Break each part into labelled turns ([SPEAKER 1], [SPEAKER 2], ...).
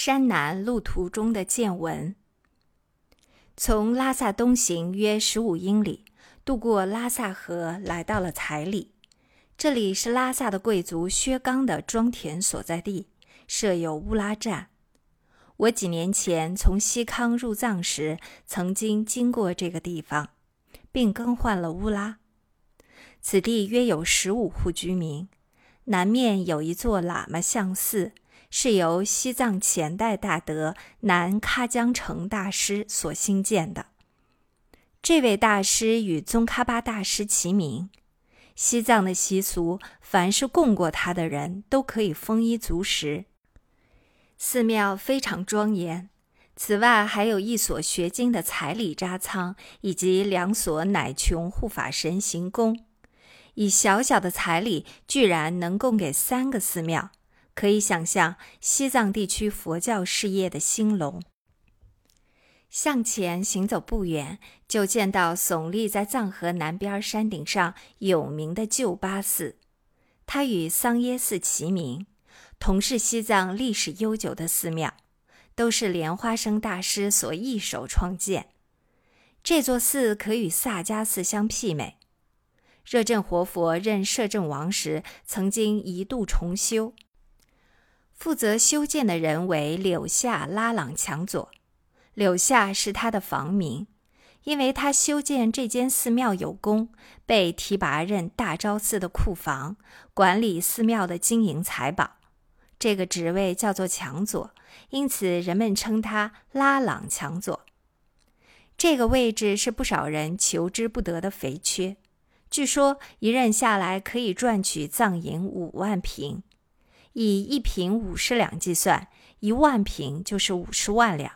[SPEAKER 1] 山南路途中的见闻。从拉萨东行约十五英里，渡过拉萨河，来到了彩里。这里是拉萨的贵族薛刚的庄田所在地，设有乌拉站。我几年前从西康入藏时，曾经经过这个地方，并更换了乌拉。此地约有十五户居民，南面有一座喇嘛像寺。是由西藏前代大德南喀江城大师所兴建的。这位大师与宗喀巴大师齐名。西藏的习俗，凡是供过他的人都可以丰衣足食。寺庙非常庄严。此外，还有一所学经的彩礼扎仓，以及两所乃琼护法神行宫。以小小的彩礼，居然能供给三个寺庙。可以想象西藏地区佛教事业的兴隆。向前行走不远，就见到耸立在藏河南边山顶上有名的旧巴寺，它与桑耶寺齐名，同是西藏历史悠久的寺庙，都是莲花生大师所一手创建。这座寺可与萨迦寺相媲美。热振活佛任摄政王时，曾经一度重修。负责修建的人为柳下拉朗强佐，柳下是他的房名，因为他修建这间寺庙有功，被提拔任大昭寺的库房，管理寺庙的金银财宝。这个职位叫做强佐，因此人们称他拉朗强佐。这个位置是不少人求之不得的肥缺，据说一任下来可以赚取藏银五万平。以一瓶五十两计算，一万瓶就是五十万两。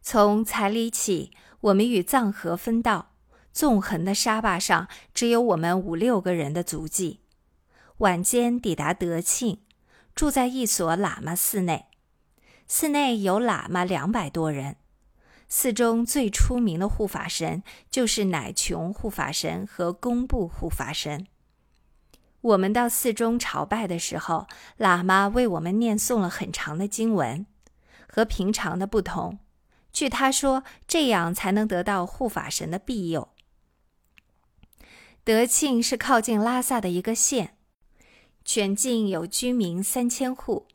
[SPEAKER 1] 从彩礼起，我们与藏河分道，纵横的沙坝上只有我们五六个人的足迹。晚间抵达德庆，住在一所喇嘛寺内，寺内有喇嘛两百多人。寺中最出名的护法神就是乃琼护法神和工部护法神。我们到寺中朝拜的时候，喇嘛为我们念诵了很长的经文，和平常的不同。据他说，这样才能得到护法神的庇佑。德庆是靠近拉萨的一个县，全境有居民三千户。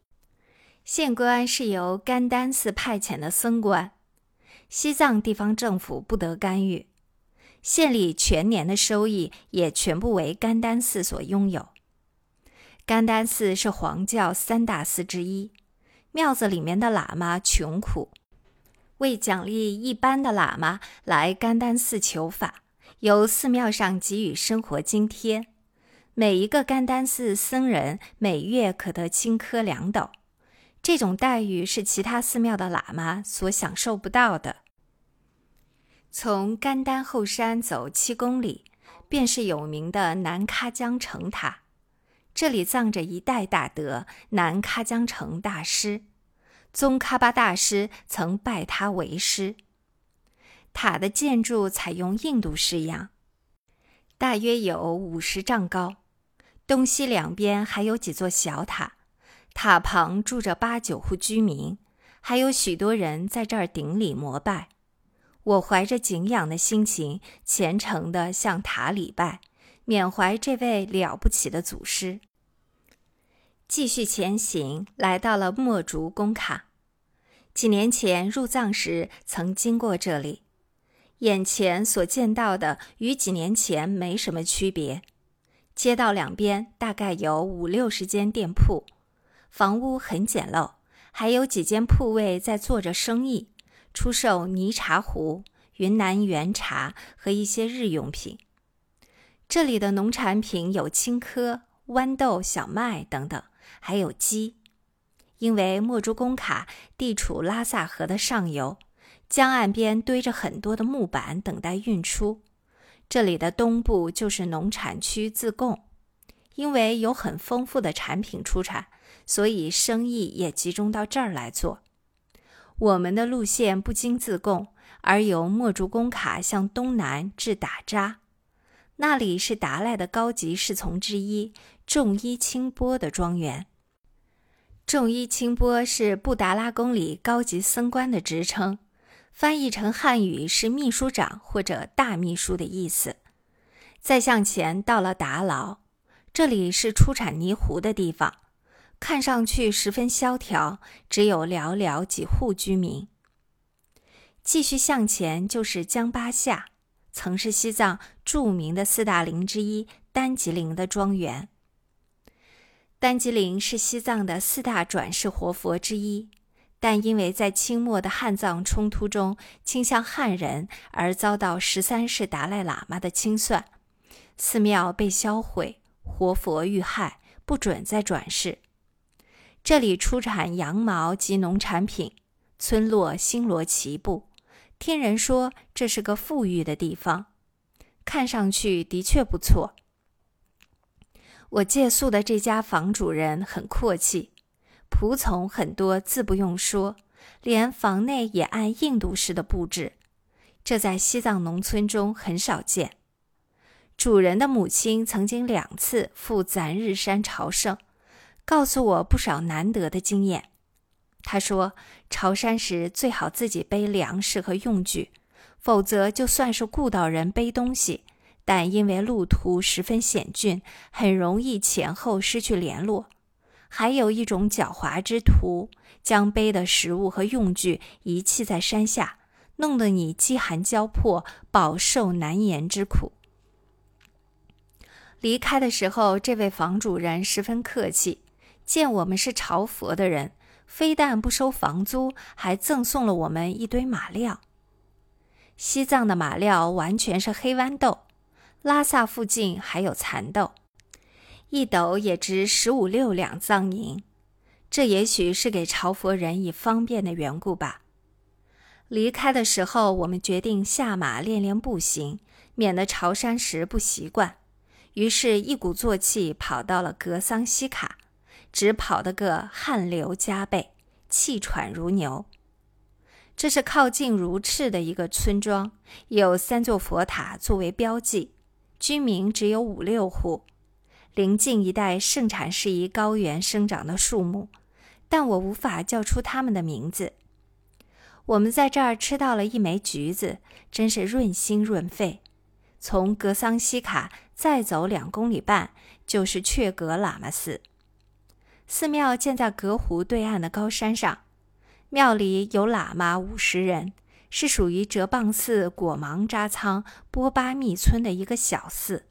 [SPEAKER 1] 县官是由甘丹寺派遣的僧官，西藏地方政府不得干预。县里全年的收益也全部为甘丹寺所拥有。甘丹寺是黄教三大寺之一，庙子里面的喇嘛穷苦，为奖励一般的喇嘛来甘丹寺求法，由寺庙上给予生活津贴。每一个甘丹寺僧人每月可得青稞两斗，这种待遇是其他寺庙的喇嘛所享受不到的。从甘丹后山走七公里，便是有名的南喀江城塔。这里葬着一代大德南喀江城大师，宗喀巴大师曾拜他为师。塔的建筑采用印度式样，大约有五十丈高，东西两边还有几座小塔，塔旁住着八九户居民，还有许多人在这儿顶礼膜拜。我怀着敬仰的心情，虔诚地向塔礼拜，缅怀这位了不起的祖师。继续前行，来到了墨竹工卡。几年前入藏时曾经过这里，眼前所见到的与几年前没什么区别。街道两边大概有五六十间店铺，房屋很简陋，还有几间铺位在做着生意。出售泥茶壶、云南原茶和一些日用品。这里的农产品有青稞、豌豆、小麦等等，还有鸡。因为墨竹工卡地处拉萨河的上游，江岸边堆着很多的木板等待运出。这里的东部就是农产区自贡，因为有很丰富的产品出产，所以生意也集中到这儿来做。我们的路线不经自贡，而由墨竹工卡向东南至打扎，那里是达赖的高级侍从之一众一清波的庄园。众一清波是布达拉宫里高级僧官的职称，翻译成汉语是秘书长或者大秘书的意思。再向前到了达劳，这里是出产泥糊的地方，看上去十分萧条，只有寥寥几户居民。继续向前就是江巴夏，曾是西藏著名的四大陵之一丹吉林的庄园。丹吉林是西藏的四大转世活佛之一，但因为在清末的汉藏冲突中倾向汉人，而遭到十三世达赖喇嘛的清算，寺庙被销毁，活佛遇害，不准再转世。这里出产羊毛及农产品，村落星罗棋布，听人说这是个富裕的地方，看上去的确不错。我借宿的这家房主人很阔气，仆从很多，自不用说，连房内也按印度式的布置，这在西藏农村中很少见。主人的母亲曾经两次赴攒日山朝圣，告诉我不少难得的经验。他说，朝山时最好自己背粮食和用具，否则就算是雇到人背东西。但因为路途十分险峻，很容易前后失去联络。还有一种狡猾之徒，将背的食物和用具遗弃在山下，弄得你饥寒交迫，饱受难言之苦。离开的时候，这位房主人十分客气，见我们是朝佛的人，非但不收房租，还赠送了我们一堆马料。西藏的马料完全是黑豌豆。拉萨附近还有蚕豆，一斗也值十五六两藏银，这也许是给朝佛人以方便的缘故吧。离开的时候，我们决定下马练练步行，免得朝山时不习惯。于是，一鼓作气跑到了格桑西卡，只跑得个汗流浃背，气喘如牛。这是靠近如赤的一个村庄，有三座佛塔作为标记。居民只有五六户，邻近一带盛产适宜高原生长的树木，但我无法叫出它们的名字。我们在这儿吃到了一枚橘子，真是润心润肺。从格桑西卡再走两公里半，就是雀格喇嘛寺。寺庙建在格湖对岸的高山上，庙里有喇嘛五十人。是属于哲蚌寺果芒扎仓波巴密村的一个小寺，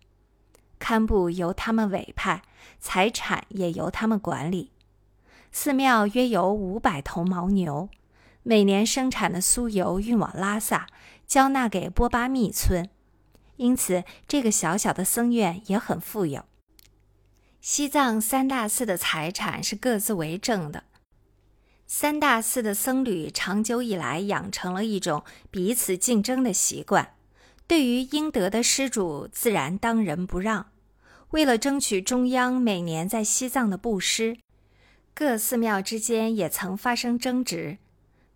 [SPEAKER 1] 堪布由他们委派，财产也由他们管理。寺庙约有五百头牦牛，每年生产的酥油运往拉萨，交纳给波巴密村，因此这个小小的僧院也很富有。西藏三大寺的财产是各自为政的。三大寺的僧侣长久以来养成了一种彼此竞争的习惯，对于应得的施主自然当仁不让。为了争取中央每年在西藏的布施，各寺庙之间也曾发生争执。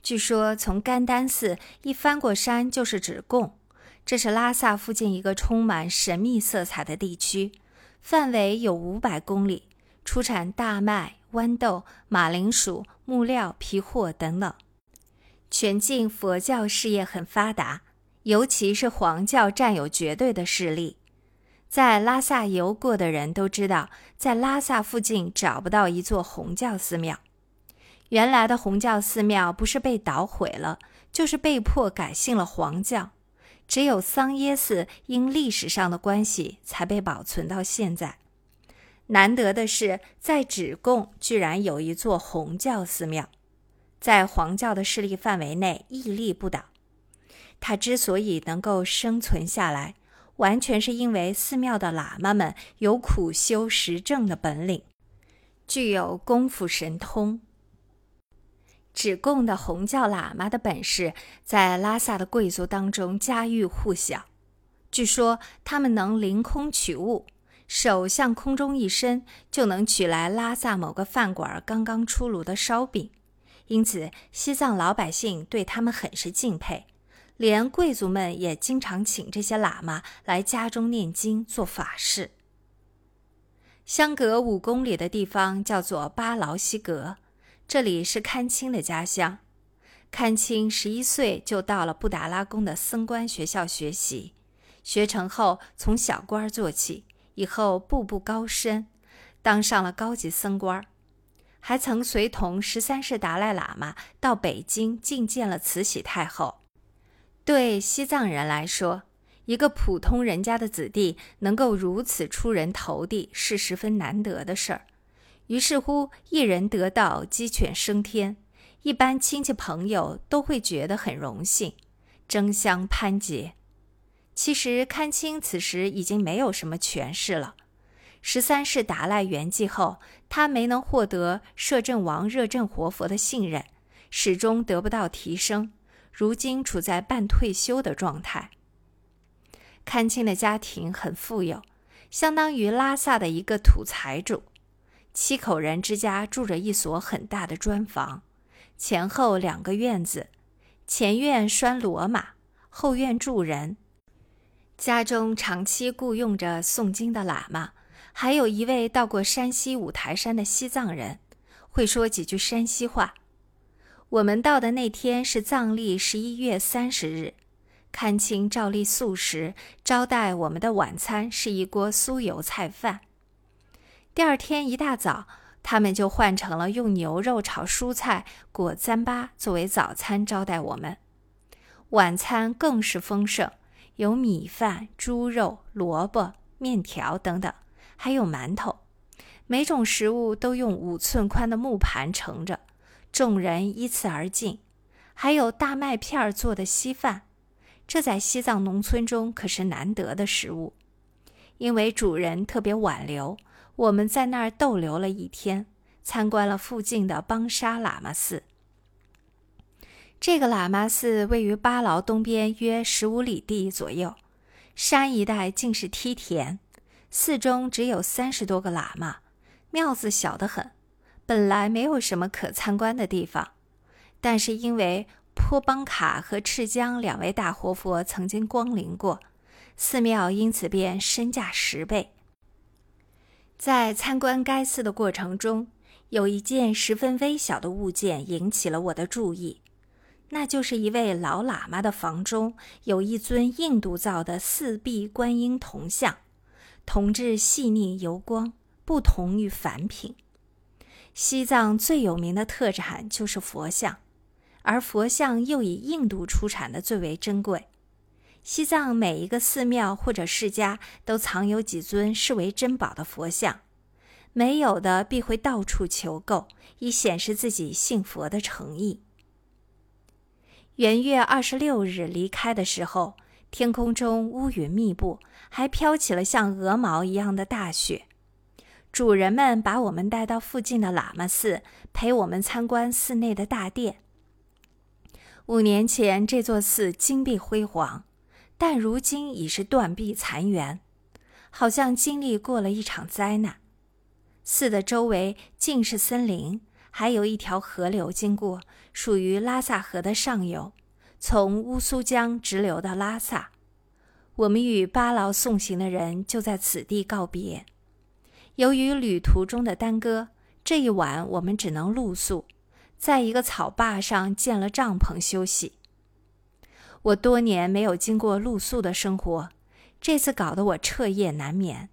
[SPEAKER 1] 据说从甘丹寺一翻过山就是止贡，这是拉萨附近一个充满神秘色彩的地区，范围有五百公里，出产大麦。豌豆、马铃薯、木料、皮货等等，全境佛教事业很发达，尤其是黄教占有绝对的势力。在拉萨游过的人都知道，在拉萨附近找不到一座红教寺庙。原来的红教寺庙不是被捣毁了，就是被迫改信了黄教。只有桑耶寺因历史上的关系才被保存到现在。难得的是，在止贡居然有一座红教寺庙，在黄教的势力范围内屹立不倒。它之所以能够生存下来，完全是因为寺庙的喇嘛们有苦修实证的本领，具有功夫神通。止贡的红教喇嘛的本事，在拉萨的贵族当中家喻户晓。据说他们能凌空取物。手向空中一伸，就能取来拉萨某个饭馆刚刚出炉的烧饼，因此西藏老百姓对他们很是敬佩，连贵族们也经常请这些喇嘛来家中念经做法事。相隔五公里的地方叫做巴劳西格，这里是堪青的家乡。堪青十一岁就到了布达拉宫的僧官学校学习，学成后从小官做起，以后步步高升，当上了高级僧官，还曾随同十三世达赖喇嘛到北京觐见了慈禧太后。对西藏人来说，一个普通人家的子弟能够如此出人头地，是十分难得的事儿。于是乎，一人得道，鸡犬升天。一般亲戚朋友都会觉得很荣幸，争相攀结。其实堪青此时已经没有什么权势了。十三世达赖圆寂后，他没能获得摄政王热振活佛的信任，始终得不到提升，如今处在半退休的状态。堪青的家庭很富有，相当于拉萨的一个土财主，七口人之家住着一所很大的砖房。前后两个院子，前院拴骡马，后院住人。家中长期雇佣着诵经的喇嘛，还有一位到过山西五台山的西藏人，会说几句山西话。我们到的那天是藏历十一月三十日，看清照例素食，招待我们的晚餐是一锅酥油菜饭。第二天一大早。他们就换成了用牛肉炒蔬菜裹糌粑作为早餐招待我们，晚餐更是丰盛，有米饭、猪肉、萝卜、面条等等，还有馒头。每种食物都用五寸宽的木盘盛着，众人依次而进。还有大麦片做的稀饭，这在西藏农村中可是难得的食物。因为主人特别挽留。我们在那儿逗留了一天，参观了附近的邦沙喇嘛寺。这个喇嘛寺位于巴劳东边约十五里地左右，山一带尽是梯田，寺中只有三十多个喇嘛，庙子小得很，本来没有什么可参观的地方，但是因为坡邦卡和赤江两位大活佛曾经光临过，寺庙因此便身价十倍。在参观该寺的过程中，有一件十分微小的物件引起了我的注意，那就是一位老喇嘛的房中有一尊印度造的四臂观音铜像，铜质细腻油光，不同于凡品。西藏最有名的特产就是佛像，而佛像又以印度出产的最为珍贵。西藏每一个寺庙或者世家都藏有几尊视为珍宝的佛像，没有的必会到处求购，以显示自己信佛的诚意。元月二十六日离开的时候，天空中乌云密布，还飘起了像鹅毛一样的大雪。主人们把我们带到附近的喇嘛寺，陪我们参观寺内的大殿。五年前，这座寺金碧辉煌。但如今已是断壁残垣，好像经历过了一场灾难。寺的周围尽是森林，还有一条河流经过，属于拉萨河的上游，从乌苏江直流到拉萨。我们与巴劳送行的人就在此地告别。由于旅途中的耽搁，这一晚我们只能露宿，在一个草坝上建了帐篷休息。我多年没有经过露宿的生活，这次搞得我彻夜难眠。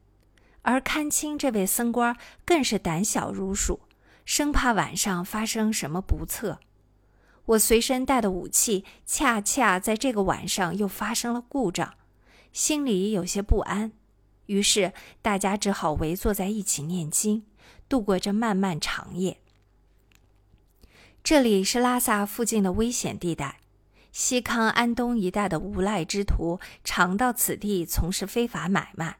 [SPEAKER 1] 而堪青这位僧官更是胆小如鼠，生怕晚上发生什么不测。我随身带的武器恰恰在这个晚上又发生了故障，心里有些不安。于是大家只好围坐在一起念经，度过这漫漫长夜。这里是拉萨附近的危险地带。西康安东一带的无赖之徒常到此地从事非法买卖，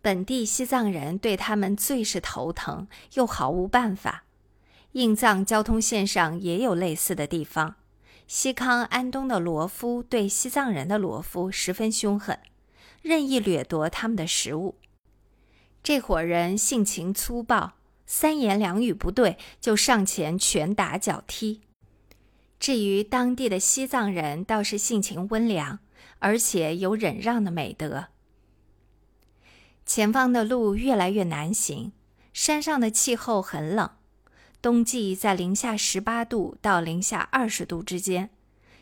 [SPEAKER 1] 本地西藏人对他们最是头疼，又毫无办法。印藏交通线上也有类似的地方。西康安东的罗夫对西藏人的罗夫十分凶狠，任意掠夺他们的食物。这伙人性情粗暴，三言两语不对就上前拳打脚踢。至于当地的西藏人，倒是性情温良，而且有忍让的美德。前方的路越来越难行，山上的气候很冷，冬季在零下十八度到零下二十度之间，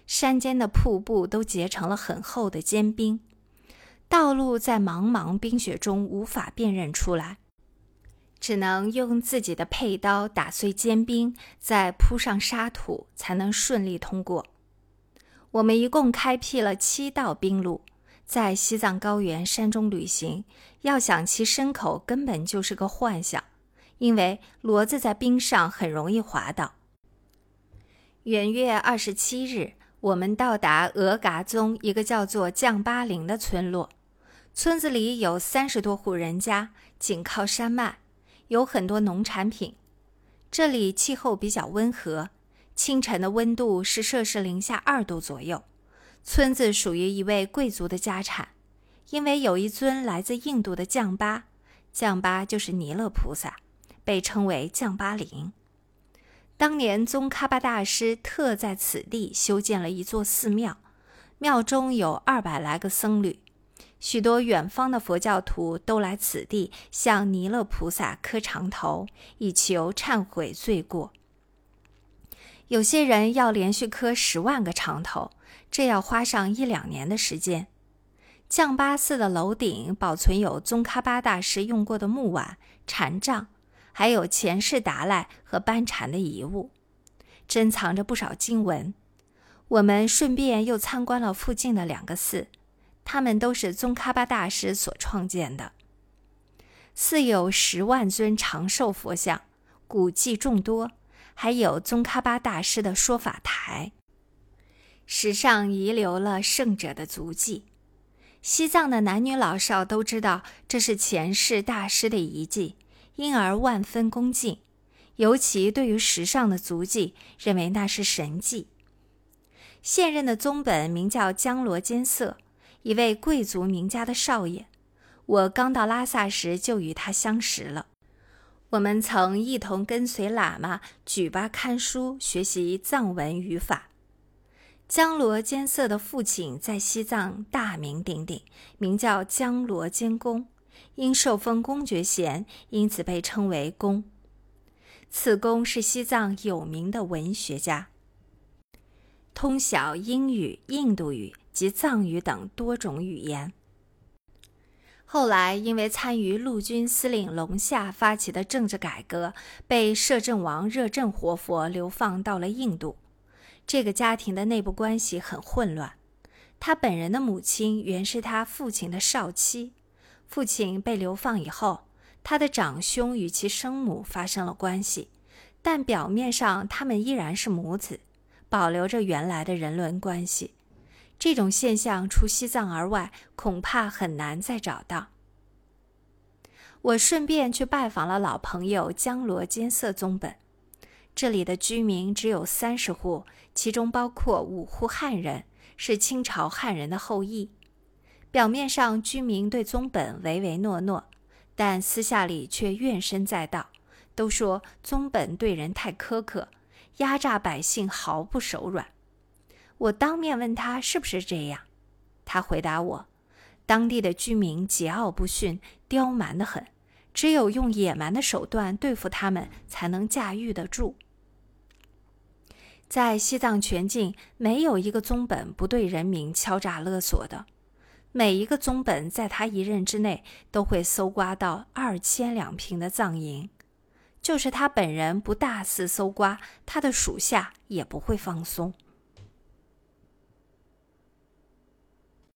[SPEAKER 1] 山间的瀑布都结成了很厚的坚冰，道路在茫茫冰雪中无法辨认出来，只能用自己的佩刀打碎坚冰，再铺上沙土，才能顺利通过。我们一共开辟了七道冰路。在西藏高原山中旅行，要想骑牲口根本就是个幻想，因为骡子在冰上很容易滑倒。元月二十七日，我们到达额嘎宗一个叫做降巴陵的村落，村子里有三十多户人家，紧靠山脉，有很多农产品。这里气候比较温和，清晨的温度是摄氏零下二度左右。村子属于一位贵族的家产，因为有一尊来自印度的降巴，降巴就是弥勒菩萨，被称为降巴林。当年宗喀巴大师特在此地修建了一座寺庙，庙中有二百来个僧侣，许多远方的佛教徒都来此地向弥勒菩萨磕长头，以求忏悔罪过。有些人要连续磕十万个长头。这要花上一两年的时间。降巴寺的楼顶保存有宗喀巴大师用过的木碗、禅杖，还有前世达赖和班禅的遗物，珍藏着不少经文。我们顺便又参观了附近的两个寺，他们都是宗喀巴大师所创建的。寺有十万尊长寿佛像，古迹众多，还有宗喀巴大师的说法台。史上遗留了圣者的足迹，西藏的男女老少都知道这是前世大师的遗迹，因而万分恭敬。尤其对于石上的足迹，认为那是神迹。现任的宗本名叫江罗坚色，一位贵族名家的少爷。我刚到拉萨时就与他相识了，我们曾一同跟随喇嘛举巴看书，学习藏文语法。江罗坚色的父亲在西藏大名鼎鼎，名叫江罗坚公，因受封公爵衔，因此被称为公。此公是西藏有名的文学家，通晓英语、印度语及藏语等多种语言。后来因为参与陆军司令龙夏发起的政治改革，被摄政王热振活佛流放到了印度。这个家庭的内部关系很混乱。他本人的母亲原是他父亲的少妻，父亲被流放以后，他的长兄与其生母发生了关系，但表面上他们依然是母子，保留着原来的人伦关系。这种现象除西藏而外，恐怕很难再找到。我顺便去拜访了老朋友江罗坚色宗本。这里的居民只有三十户，其中包括五户汉人，是清朝汉人的后裔。表面上居民对宗本唯唯诺诺，但私下里却怨声载道，都说宗本对人太苛刻，压榨百姓毫不手软。我当面问他是不是这样，他回答我：当地的居民桀骜不驯，刁蛮得很。只有用野蛮的手段对付他们，才能驾驭得住。在西藏全境，没有一个宗本不对人民敲诈勒索的。每一个宗本在他一任之内，都会搜刮到二千两平的藏银。就是他本人不大肆搜刮，他的属下也不会放松。